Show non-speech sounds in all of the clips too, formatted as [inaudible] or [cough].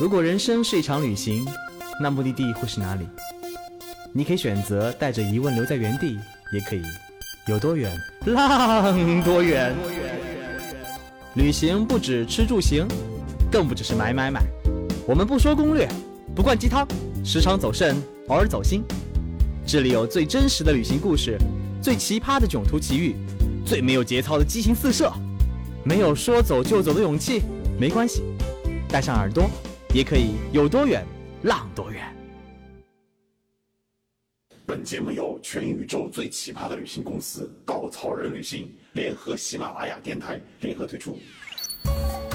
如果人生是一场旅行，那目的地会是哪里？你可以选择带着疑问留在原地，也可以有多远浪多远。旅行不止吃住行，更不只是买买买。我们不说攻略，不灌鸡汤，时常走肾，偶尔走心。这里有最真实的旅行故事，最奇葩的囧途奇遇，最没有节操的激情四射。没有说走就走的勇气，没关系，带上耳朵，也可以有多远浪多远。本节目由全宇宙最奇葩的旅行公司稻草人旅行联合喜马拉雅电台联合推出。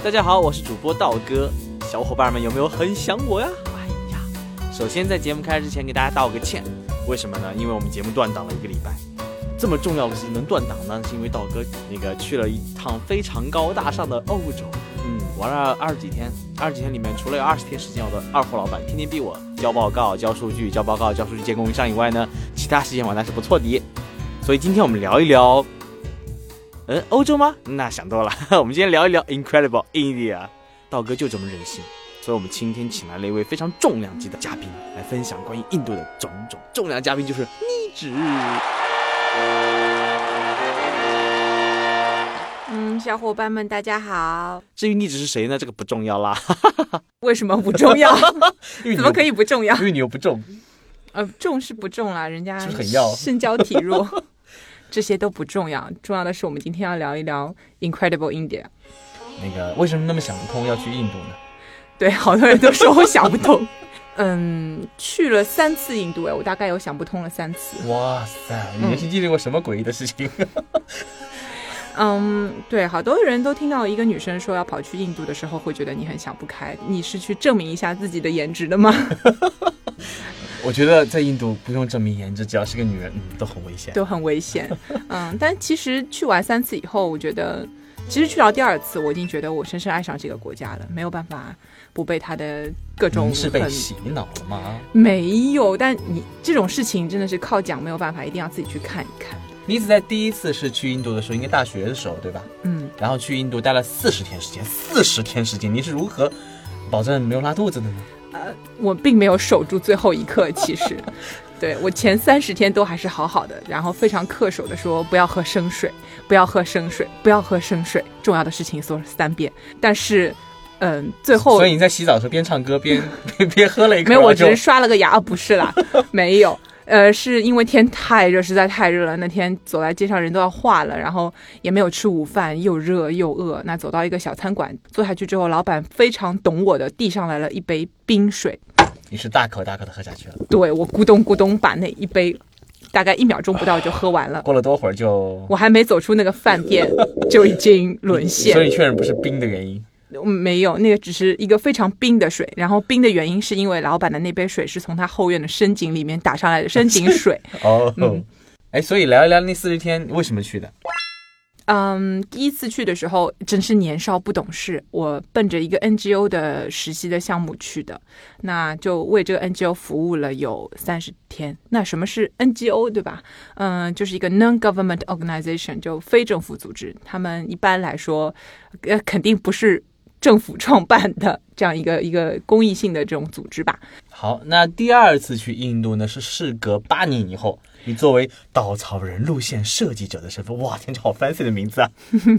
大家好，我是主播道哥，小伙伴们有没有很想我呀？哎呀，首先在节目开始之前给大家道个歉，为什么呢？因为我们节目断档了一个礼拜。这么重要的事情能断档呢，是因为道哥那个去了一趟非常高大上的欧洲，嗯，玩了二十几天，二十几天里面除了有二十天时间我的二货老板天天逼我交报告、交数据、交报告、交数据、监供应商以外呢，其他时间玩的是不错的。所以今天我们聊一聊，嗯，欧洲吗？那想多了，[laughs] 我们今天聊一聊 Incredible India。道哥就这么任性，所以我们今天请来了一位非常重量级的嘉宾来分享关于印度的种种。重量嘉宾就是妮子。嗯，小伙伴们，大家好。至于你只是谁呢？这个不重要啦。[laughs] 为什么不重要？怎 [laughs] 怎么可以不重要？因为你又不重。呃，重是不重啦，人家是很要身娇体弱，这些都不重要。重要的是，我们今天要聊一聊 Incredible India。[laughs] 那个为什么那么想不通要去印度呢？对，好多人都说我想不通。嗯，去了三次印度，哎，我大概有想不通了三次。哇塞，你年轻经历过什么诡异的事情？嗯，对，好多人都听到一个女生说要跑去印度的时候，会觉得你很想不开。你是去证明一下自己的颜值的吗？[laughs] 我觉得在印度不用证明颜值，只要是个女人，嗯，都很危险。都很危险。嗯，但其实去完三次以后，我觉得，其实去到第二次，我已经觉得我深深爱上这个国家了，没有办法不被它的各种是被洗脑了吗？没有。但你这种事情真的是靠讲没有办法，一定要自己去看一看。妮子在第一次是去印度的时候，应该大学的时候对吧？嗯，然后去印度待了四十天时间，四十天时间，你是如何保证没有拉肚子的呢？呃我并没有守住最后一刻，其实。[laughs] 对我前三十天都还是好好的，然后非常恪守的说不要喝生水，不要喝生水，不要喝生水，重要的事情说了三遍。但是，嗯，最后所以你在洗澡的时候边唱歌边边 [laughs] 边喝了一口，没有，我只是刷了个牙，啊不是啦，没有。呃，是因为天太热，实在太热了。那天走在街上人都要化了，然后也没有吃午饭，又热又饿。那走到一个小餐馆，坐下去之后，老板非常懂我的，递上来了一杯冰水。你是大口大口的喝下去了。对我咕咚咕咚把那一杯，大概一秒钟不到就喝完了。过了多会儿就，我还没走出那个饭店，[laughs] 就已经沦陷。所以确认不是冰的原因。嗯没有，那个只是一个非常冰的水，然后冰的原因是因为老板的那杯水是从他后院的深井里面打上来的深井水。[laughs] 哦，嗯哎，所以聊一聊那四十天为什么去的？嗯，第一次去的时候真是年少不懂事，我奔着一个 NGO 的实习的项目去的，那就为这个 NGO 服务了有三十天。那什么是 NGO 对吧？嗯，就是一个 non-government organization，就非政府组织。他们一般来说，呃，肯定不是政府创办的这样一个一个公益性的这种组织吧。好，那第二次去印度呢，是事隔八年以后。你作为稻草人路线设计者的身份，哇，听着好 fancy 的名字啊！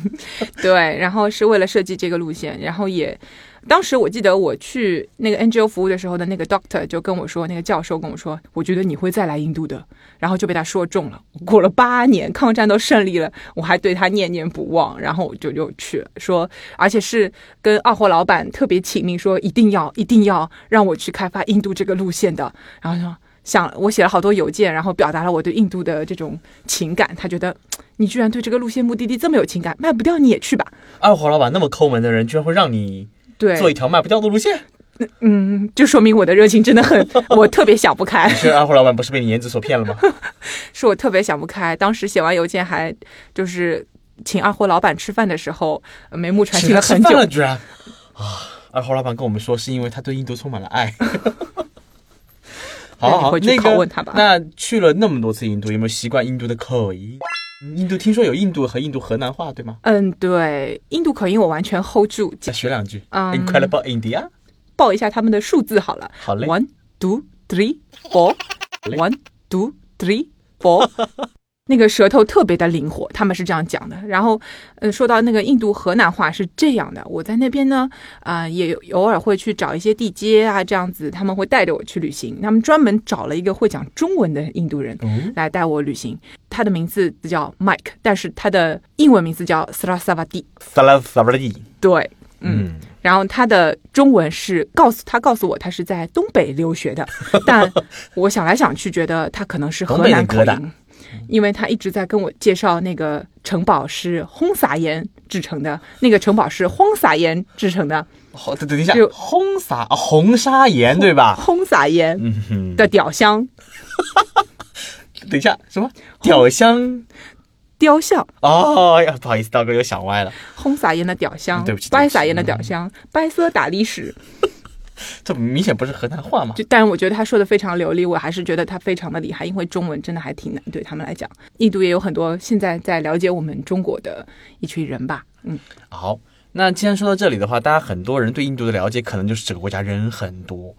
[laughs] 对，然后是为了设计这个路线，然后也，当时我记得我去那个 NGO 服务的时候的那个 doctor 就跟我说，那个教授跟我说，我觉得你会再来印度的，然后就被他说中了。过了八年，抗战都胜利了，我还对他念念不忘，然后我就又去，说，而且是跟二货老板特别请命，说一定要一定要让我去开发印度这个路线的，然后说。想我写了好多邮件，然后表达了我对印度的这种情感。他觉得你居然对这个路线目的地这么有情感，卖不掉你也去吧。二货老板那么抠门的人，居然会让你对，做一条卖不掉的路线？[laughs] 嗯，就说明我的热情真的很，我特别想不开，是二货老板不是被你颜值所骗了吗？[laughs] 是我特别想不开。当时写完邮件还就是请二货老板吃饭的时候，呃眉目传情了很久居然啊！[sighs] 二货老板跟我们说，是因为他对印度充满了爱。[laughs] 好好好，那个拷问他吧那去了那么多次印度，有没有习惯印度的口音？印度听说有印度和印度河南话，对吗？嗯，对，印度口音我完全 hold 住。再学两句。嗯 Incredible India。报一下他们的数字好了。好嘞 One, two, three, four. One, two, three, four. [laughs] 那个舌头特别的灵活，他们是这样讲的。然后，呃，说到那个印度河南话是这样的，我在那边呢，啊、也有偶尔会去找一些地接啊，这样子他们会带着我去旅行。他们专门找了一个会讲中文的印度人来带我旅行，他的名字叫 Mike，但是他的英文名字叫蒂，对，嗯，然后他的中文是告诉他告诉我他是在东北留学的，但我想来想去，觉得他可能是河南口音，[laughs] 因为他一直在跟我介绍那个城堡是轰撒盐制成的，那个城堡是轰撒盐制成的，好，等等一下就，红撒啊红砂盐对吧？轰撒盐的雕像，等一下，什么雕像？雕像，哦呀，不好意思，道哥又想歪了，轰撒盐的雕像，嗯对不起对不起白撒盐的雕像，白色大理石。[laughs] 这明显不是河南话嘛？就，但是我觉得他说的非常流利，我还是觉得他非常的厉害，因为中文真的还挺难对他们来讲。印度也有很多现在在了解我们中国的一群人吧，嗯，好，那既然说到这里的话，大家很多人对印度的了解，可能就是这个国家人很多，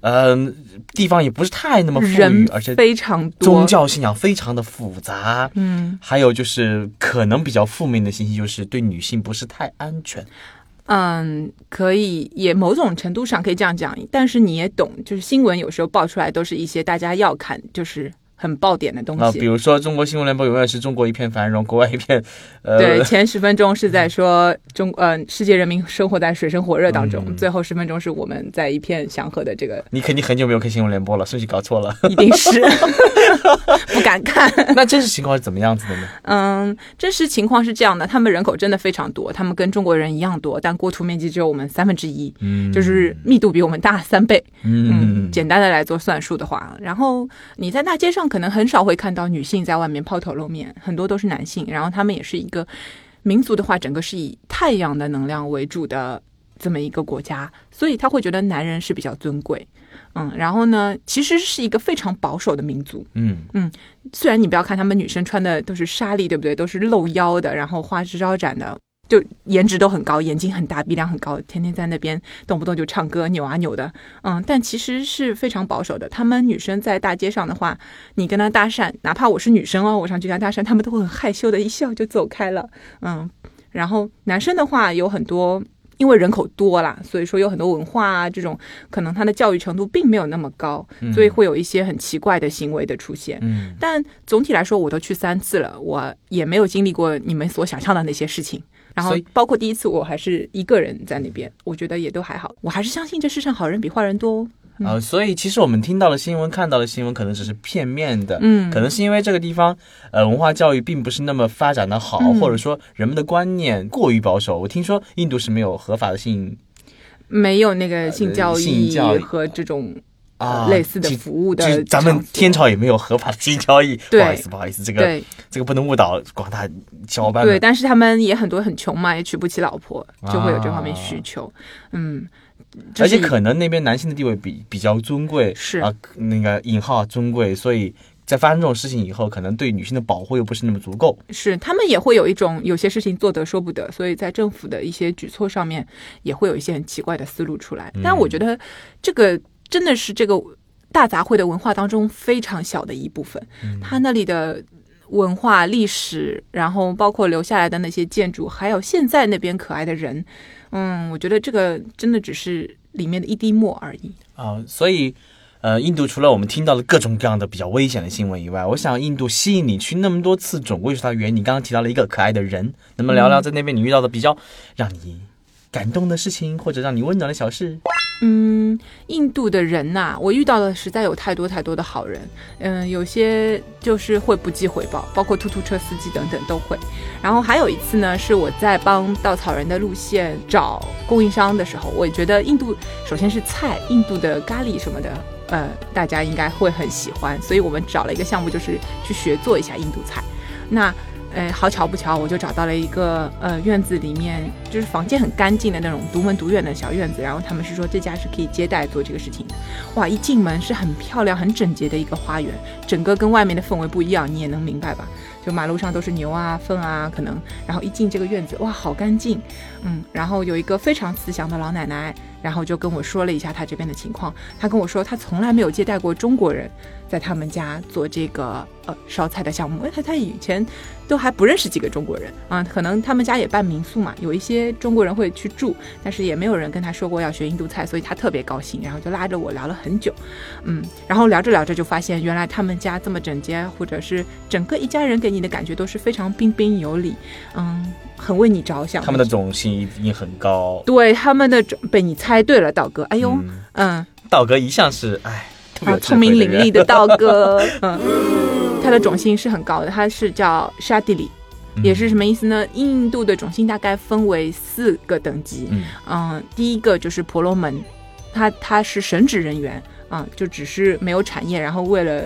嗯、地方也不是太那么富裕，而且非常多，宗教信仰非常的复杂。嗯还有就是可能比较负面的信息，就是对女性不是太安全。嗯，可以，也某种程度上可以这样讲，但是你也懂，就是新闻有时候爆出来都是一些大家要看，就是很爆点的东啊，比。如说中国新闻联播永远是中国一片繁荣，国外一片呃，对，前十分钟是在说中呃世界人民生活在水深火热当中，嗯最后十分钟是我们在一片祥和的这个你肯定很久没有看新闻联播了，顺序搞错了。一定是 [laughs] 不敢看。[laughs] 那真实情况是怎么样子的呢？嗯，真实情况是这样的，他们人口真的非常多，他们跟中国人一样多，但国土面积只有我们三分之一，嗯就是密度比我们大三倍。嗯简单的来做算术的话，然后你在大街上可能很少会看到女性在外面抛头露面，很多都是男性。然后他们也是一个民族的话，整个是以太阳的能量为主的这么一个国家，所以他会觉得男人是比较尊贵。嗯，然后呢，其实是一个非常保守的民族。嗯嗯虽然你不要看他们女生穿的都是纱丽，对不对？都是露腰的，然后花枝招展的，就颜值都很高，眼睛很大，鼻梁很高，天天在那边动不动就唱歌扭啊扭的，嗯，但其实是非常保守的。他们女生在大街上的话，你跟她搭讪，哪怕我是女生哦，我上去跟她搭讪，他们都会很害羞的一笑就走开了，嗯。然后男生的话有很多。因为人口多啦，所以说有很多文化啊，这种可能他的教育程度并没有那么高，所以会有一些很奇怪的行为的出现。嗯但总体来说，我都去三次了，我也没有经历过你们所想象的那些事情。然后包括第一次，我还是一个人在那边，我觉得也都还好。我还是相信这世上好人比坏人多哦。啊、所以其实我们听到的新闻、看到的新闻，可能只是片面的，嗯可能是因为这个地方，呃，文化教育并不是那么发展的好，嗯或者说人们的观念过于保守。我听说印度是没有合法的性没有那个性教育和这种啊类似的服务的咱们天朝也没有合法的性交易，不好意思，不好意思，这个对这个不能误导广大小伙伴对，但是他们也很多很穷嘛，也娶不起老婆，就会有这方面啊需求。嗯，而且可能那边男性的地位比比较尊贵，是啊，那个引号尊贵，所以在发生这种事情以后，可能对女性的保护又不是那么足够。是，他们也会有一种有些事情做得说不得，所以在政府的一些举措上面也会有一些很奇怪的思路出来。但我觉得这个真的是这个大杂烩的文化当中非常小的一部分，它那里的。文化历史，然后包括留下来的那些建筑，还有现在那边可爱的人，嗯，我觉得这个真的只是里面的一滴墨而已。啊、所以，呃，印度除了我们听到的各种各样的比较危险的新闻以外，我想印度吸引你去那么多次，总归是它的原因。你刚刚提到了一个可爱的人，能不能聊聊在那边你遇到的比较让你感动的事情，或者让你温暖的小事？嗯，印度的人呐、我遇到的实在有太多太多的好人。嗯，有些就是会不计回报，包括突突车司机等等都会。然后还有一次呢，是我在帮稻草人的路线找供应商的时候，我觉得印度首先是菜，印度的咖喱什么的。呃，大家应该会很喜欢，所以我们找了一个项目，就是去学做一下印度菜。那哎，好巧不巧，我就找到了一个呃院子里面，就是房间很干净的那种独门独院的小院子，然后他们是说这家是可以接待做这个事情的。哇，一进门是很漂亮、很整洁的一个花园，整个跟外面的氛围不一样，你也能明白吧？就马路上都是牛啊、粪啊，可能，然后一进这个院子，哇，好干净，嗯，然后有一个非常慈祥的老奶奶，然后就跟我说了一下他这边的情况，他跟我说他从来没有接待过中国人在他们家做这个呃烧菜的项目，因为他以前都还不认识几个中国人啊，可能他们家也办民宿嘛，有一些中国人会去住，但是也没有人跟他说过要学印度菜，所以他特别高兴，然后就拉着我聊了很久，嗯，然后聊着聊着就发现原来他们家这么整洁，或者是整个一家人给你的感觉都是非常彬彬有礼，嗯，很为你着想。他们的种姓一定很高。对他们的种被你猜对了，道哥，哎呦，嗯。嗯，道哥一向是哎，聪明伶俐的道哥，[laughs] 嗯，他的种姓是很高的，他是叫沙地里，也是什么意思呢？印度的种姓大概分为四个等级，嗯。嗯，第一个就是婆罗门，他他是神职人员啊、就只是没有产业，然后为了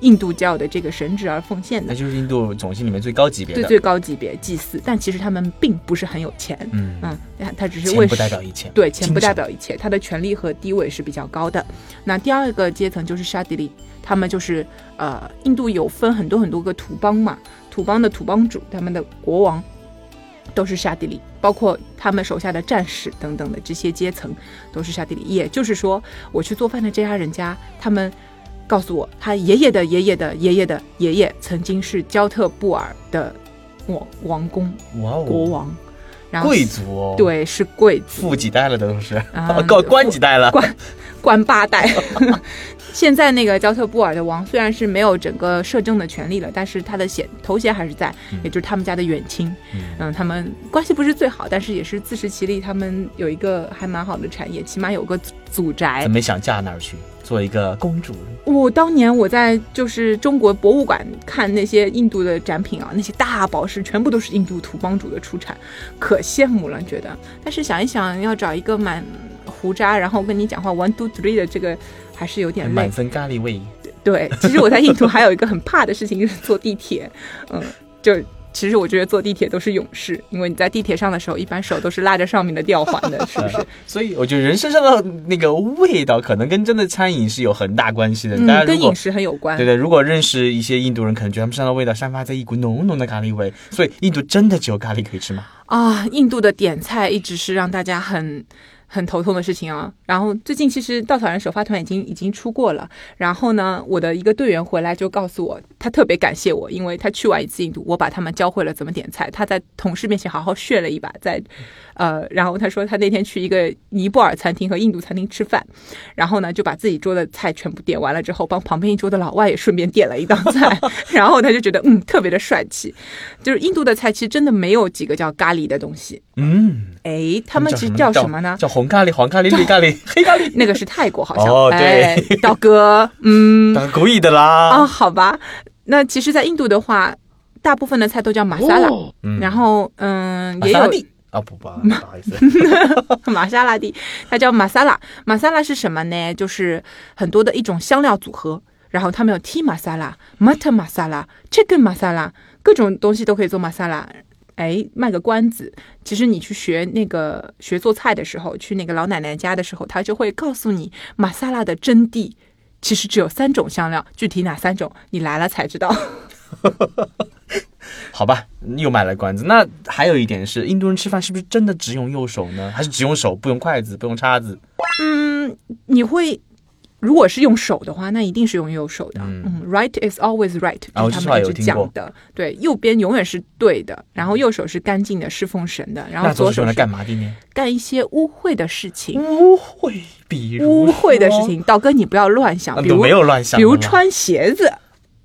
印度教的这个神职而奉献的，那就是印度种姓里面最高级别的。最最高级别祭祀，但其实他们并不是很有钱，嗯，嗯，他他只是为钱不代表一切。对，钱不代表一切，他的权力和地位是比较高的。那第二个阶层就是沙迪里，他们就是呃，印度有分很多很多个土邦嘛，土邦的土邦主，他们的国王都是沙迪里，包括他们手下的战士等等的这些阶层都是沙迪里。也就是说，我去做饭的这家人家，他们告诉我，他爷爷的爷爷的爷爷的爷爷曾经是焦特布尔的王王公，国王，然后贵族哦，，对是贵族。富几代了都是，啊官官几代了。官官八代。现在那个焦特布尔的王虽然是没有整个摄政的权利了，但是他的衔头衔还是在，也就是他们家的远亲。嗯嗯，他们关系不是最好，但是也是自食其力。他们有一个还蛮好的产业，起码有个祖祖宅怎。么没想嫁那儿去，做一个公主？我当年我在就是中国博物馆看那些印度的展品啊，那些大宝石全部都是印度土邦主的出产，可羡慕了，觉得。但是想一想，要找一个满胡渣，然后跟你讲话 one two three 的这个，还是有点累满。分咖喱味。对，其实我在印度还有一个很怕的事情，就是坐地铁。嗯，就其实我觉得坐地铁都是勇士，因为你在地铁上的时候，一般手都是拉着上面的吊环的，是不是？[laughs] 所以我觉得人身上的那个味道，可能跟真的餐饮是有很大关系的。嗯大家，跟饮食很有关对。对，如果认识一些印度人，可能觉得他们身上的味道散发着一股浓浓的咖喱味。所以印度真的只有咖喱可以吃吗？啊，印度的点菜一直是让大家很很头痛的事情啊。然后最近其实稻草人首发团已经已经出过了，然后呢，我的一个队员回来就告诉我，他特别感谢我，因为他去完一次印度，我把他们教会了怎么点菜。他在同事面前好好炫了一把，在呃，然后他说他那天去一个尼泊尔餐厅和印度餐厅吃饭，然后呢就把自己桌的菜全部点完了之后，帮旁边一桌的老外也顺便点了一道菜，[laughs] 然后他就觉得嗯特别的帅气。就是印度的菜其实真的没有几个叫咖喱的东西。嗯，哎，他们其实叫叫什么呢？叫红咖喱、黄咖喱、绿咖喱、[laughs] 黑咖喱。那个是泰国好像。哦对哎，道哥，[laughs] 嗯，故意的啦。啊，好吧。那其实，在印度的话，大部分的菜都叫玛莎拉，嗯然后嗯，也有啊不吧 [laughs] 不好意思，玛莎拉蒂，它叫玛莎拉。玛莎拉是什么呢？就是很多的一种香料组合。然后他们有 tea 玛莎拉、mutton 玛莎拉、chicken 玛莎拉，各种东西都可以做玛莎拉。哎，卖个关子，其实你去学那个学做菜的时候，去那个老奶奶家的时候，她就会告诉你玛萨拉的真谛。其实只有三种香料，具体哪三种，你来了才知道。[laughs] 好吧，又卖了关子。那还有一点是，印度人吃饭是不是真的只用右手呢？还是只用手，不用筷子，不用叉子？嗯，你会如果是用手的话，那一定是用右手的。嗯嗯 r i g h t is always right，啊我这句话这是他们一直讲的。对，右边永远是对的，然后右手是干净的，侍奉神的，然后左手来干嘛的呢？干一些污秽的事情。污秽，比如污秽的事情，道哥你不要乱想，比如啊没有乱想比如穿鞋子，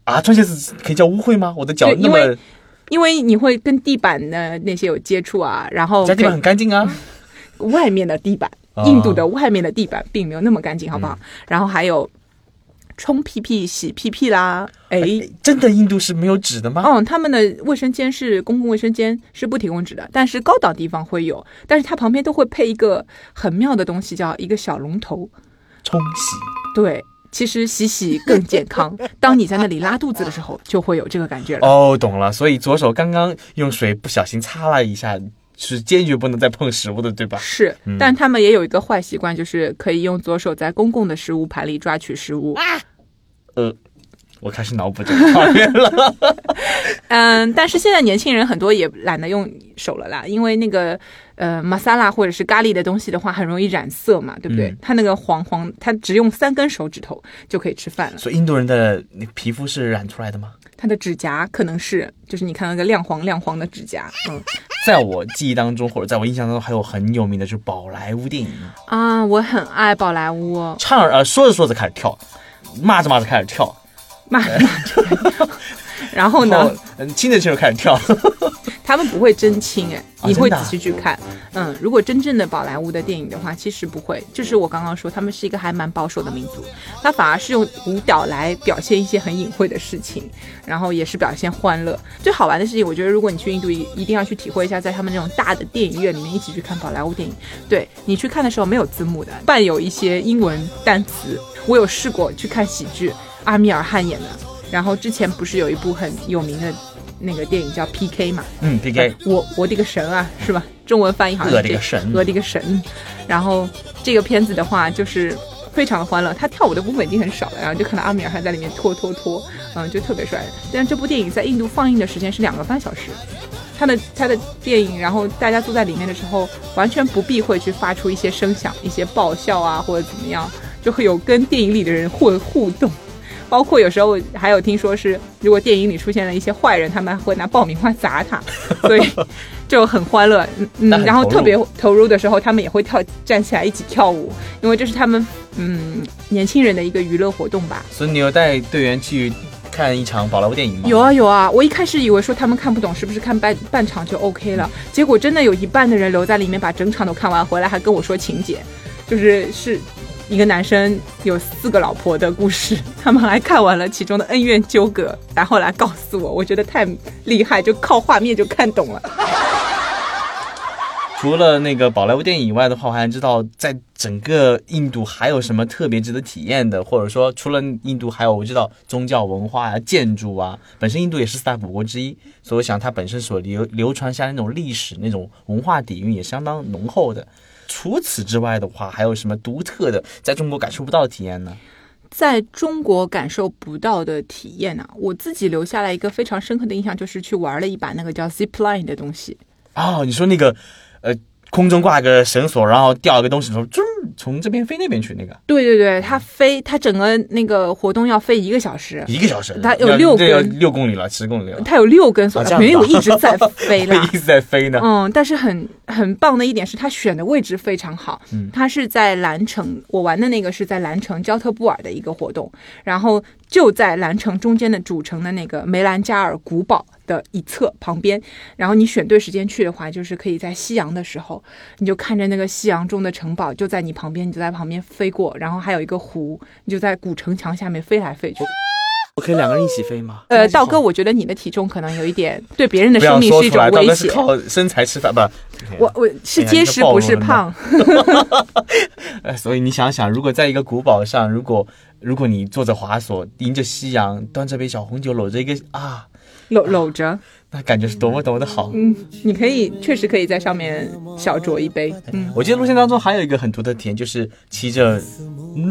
啊，穿鞋子可以叫污秽吗？我的脚因那么，因为你会跟地板的那些有接触啊，然后家地板很干净啊。[laughs] 外面的地板，哦印度的外面的地板并没有那么干净，好不好？然后还有冲屁屁、洗屁屁啦，哎。真的印度是没有纸的吗？嗯，他们的卫生间是公共卫生间，是不提供纸的，但是高档地方会有，但是它旁边都会配一个很妙的东西，叫一个小龙头。冲洗。对，其实洗洗更健康。当你在那里拉肚子的时候，就会有这个感觉了。哦，懂了。所以左手刚刚用水不小心擦了一下，是坚决不能再碰食物的，对吧？是，嗯但他们也有一个坏习惯，就是可以用左手在公共的食物盘里抓取食物。啊、呃 [laughs] 我开始脑补这个画面了。嗯，但是现在年轻人很多也懒得用手了啦，因为那个呃玛莎拉或者是咖喱的东西的话，很容易染色嘛，对不对？嗯它那个黄黄，它只用三根手指头就可以吃饭了。所以印度人的那个皮肤是染出来的吗？它的指甲可能是，就是你看那个亮黄亮黄的指甲，嗯。[laughs] 在我记忆当中，或者在我印象当中，还有很有名的就是宝莱坞电影，啊，我很爱宝莱坞哦，唱着呃说着说着开始跳，骂着骂着开始跳，骂骂着，[laughs] [laughs] 然后呢？嗯，亲着亲着开始跳，[laughs] 他们不会真亲哎，啊你会仔细去看。嗯，如果真正的宝莱坞的电影的话，其实不会。就是我刚刚说，他们是一个还蛮保守的民族，他反而是用舞蹈来表现一些很隐晦的事情，然后也是表现欢乐。最好玩的事情，我觉得如果你去印度，一一定要去体会一下，在他们那种大的电影院里面一起去看宝莱坞电影。对你去看的时候没有字幕的，伴有一些英文单词。我有试过去看喜剧，阿米尔汗演的。然后之前不是有一部很有名的那个电影叫 PK 嘛？嗯，PK，我我的个神啊，是吧？中文翻译好像是我的个神我的个神。然后这个片子的话，就是非常的欢乐。他跳舞的部分已经很少了，然后就看到阿米尔汗在里面拖拖拖，嗯，就特别帅。但这部电影在印度放映的时间是两个半小时。他的他的电影，然后大家坐在里面的时候，完全不避讳去发出一些声响，一些爆笑啊或者怎么样，就会有跟电影里的人互互动。包括有时候还有听说是，如果电影里出现了一些坏人，他们会拿爆米花砸他，[laughs] 所以就很欢乐。嗯然后特别投入的时候，他们也会跳站起来一起跳舞，因为这是他们嗯年轻人的一个娱乐活动吧。所以你有带队员去看一场宝莱坞电影吗？有啊有啊，我一开始以为说他们看不懂，是不是看半半场就 OK 了？结果真的有一半的人留在里面把整场都看完，回来还跟我说情节，就是是一个男生有四个老婆的故事，他们还看完了其中的恩怨纠葛，然后来告诉我，我觉得太厉害，就靠画面就看懂了。[laughs] 除了那个宝莱坞电影以外的话，我还知道在整个印度还有什么特别值得体验的，或者说除了印度，还有我知道宗教文化啊、建筑啊。本身印度也是四大古国之一，所以我想它本身所流流传下来那种历史、那种文化底蕴也相当浓厚的。除此之外的话，还有什么独特的在中国感受不到的体验呢？在中国感受不到的体验啊，我自己留下来一个非常深刻的印象，就是去玩了一把那个叫 zip line 的东西。哦，你说那个呃，空中挂个绳索，然后吊一个东西，从啾从这边飞那边去那个，对对对，它飞，它整个那个活动要飞一个小时，一个小时，它有六这要六公里了，十公里了，它有六根索道，没有一直在飞啦会 [laughs] 一。直在飞呢。嗯，但是很很棒的一点是，它选的位置非常好。嗯它是在蓝城，我玩的那个是在蓝城焦特布尔的一个活动，然后就在蓝城中间的主城的那个梅兰加尔古堡的一侧旁边。然后你选对时间去的话，就是可以在夕阳的时候，你就看着那个夕阳中的城堡就在你旁边，你就在旁边飞过，然后还有一个湖，你就在古城墙下面飞来飞去。我可以两个人一起飞吗？呃，道哥，我觉得你的体重可能有一点对别人的生命是一种威胁。靠身材吃饭，不，我我是结实不是胖，呃，[laughs] 所以你想想，如果在一个古堡上，如果如果你坐着滑索，迎着夕阳，端着杯小红酒，搂着一个啊，搂搂着，那感觉是多么多么的好。嗯，你可以确实可以在上面小酌一杯，嗯，我记得路线当中还有一个很独特的体验，就是骑着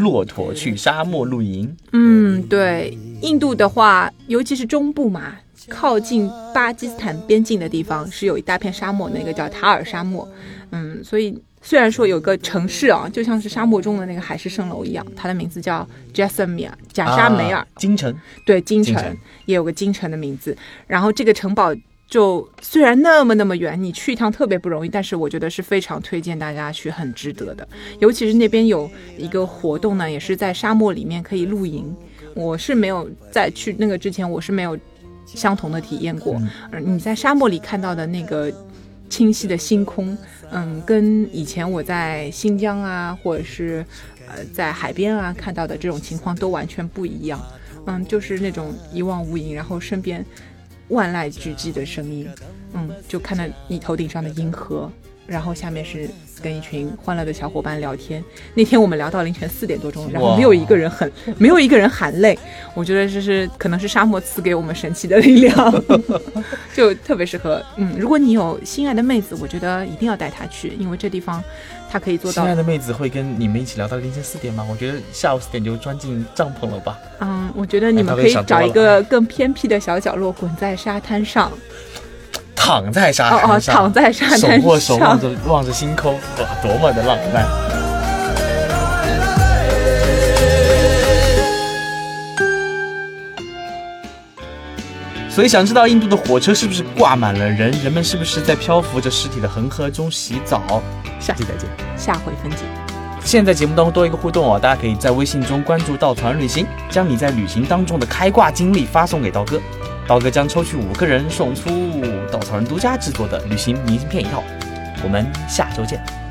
骆驼去沙漠露营。嗯，对，印度的话，尤其是中部嘛，靠近巴基斯坦边境的地方是有一大片沙漠，那个叫塔尔沙漠，嗯，所以虽然说有个城市啊，就像是沙漠中的那个海市蜃楼一样，它的名字叫 Jaisalmer 贾沙梅尔，啊京城，对，京城京城也有个京城的名字。然后这个城堡就虽然那么那么远，你去一趟特别不容易，但是我觉得是非常推荐大家去，很值得的。尤其是那边有一个活动呢，也是在沙漠里面可以露营。我是没有在去那个之前，我是没有相同的体验过。嗯，你在沙漠里看到的那个清晰的星空，嗯，跟以前我在新疆啊，或者是呃在海边啊看到的这种情况都完全不一样。嗯，就是那种一望无垠，然后身边万籁俱寂的声音，嗯，就看到你头顶上的银河，然后下面是跟一群欢乐的小伙伴聊天。那天我们聊到凌晨四点多钟，然后没有一个人很，没有一个人喊累。我觉得这是可能是沙漠赐给我们神奇的力量，[laughs] 就特别适合。嗯，如果你有心爱的妹子，我觉得一定要带她去，因为这地方她可以做到心爱。的妹子会跟你们一起聊到凌晨四点吗？我觉得下午四点就钻进帐篷了吧。嗯，我觉得你们可以找一个更偏僻的小角落，滚在沙滩上。躺在沙哦哦，滩上，躺在沙滩手握手望。着望着星空，哇，多么的浪漫！所以想知道印度的火车是不是挂满了人，人们是不是在漂浮着尸体的恒河中洗澡？下期再见。下回分解。现在节目当中多一个互动哦，大家可以在微信中关注“稻团旅行”，将你在旅行当中的开挂经历发送给刀哥，刀哥将抽取五个人送出稻草人独家制作的旅行明信片一套。我们下周见。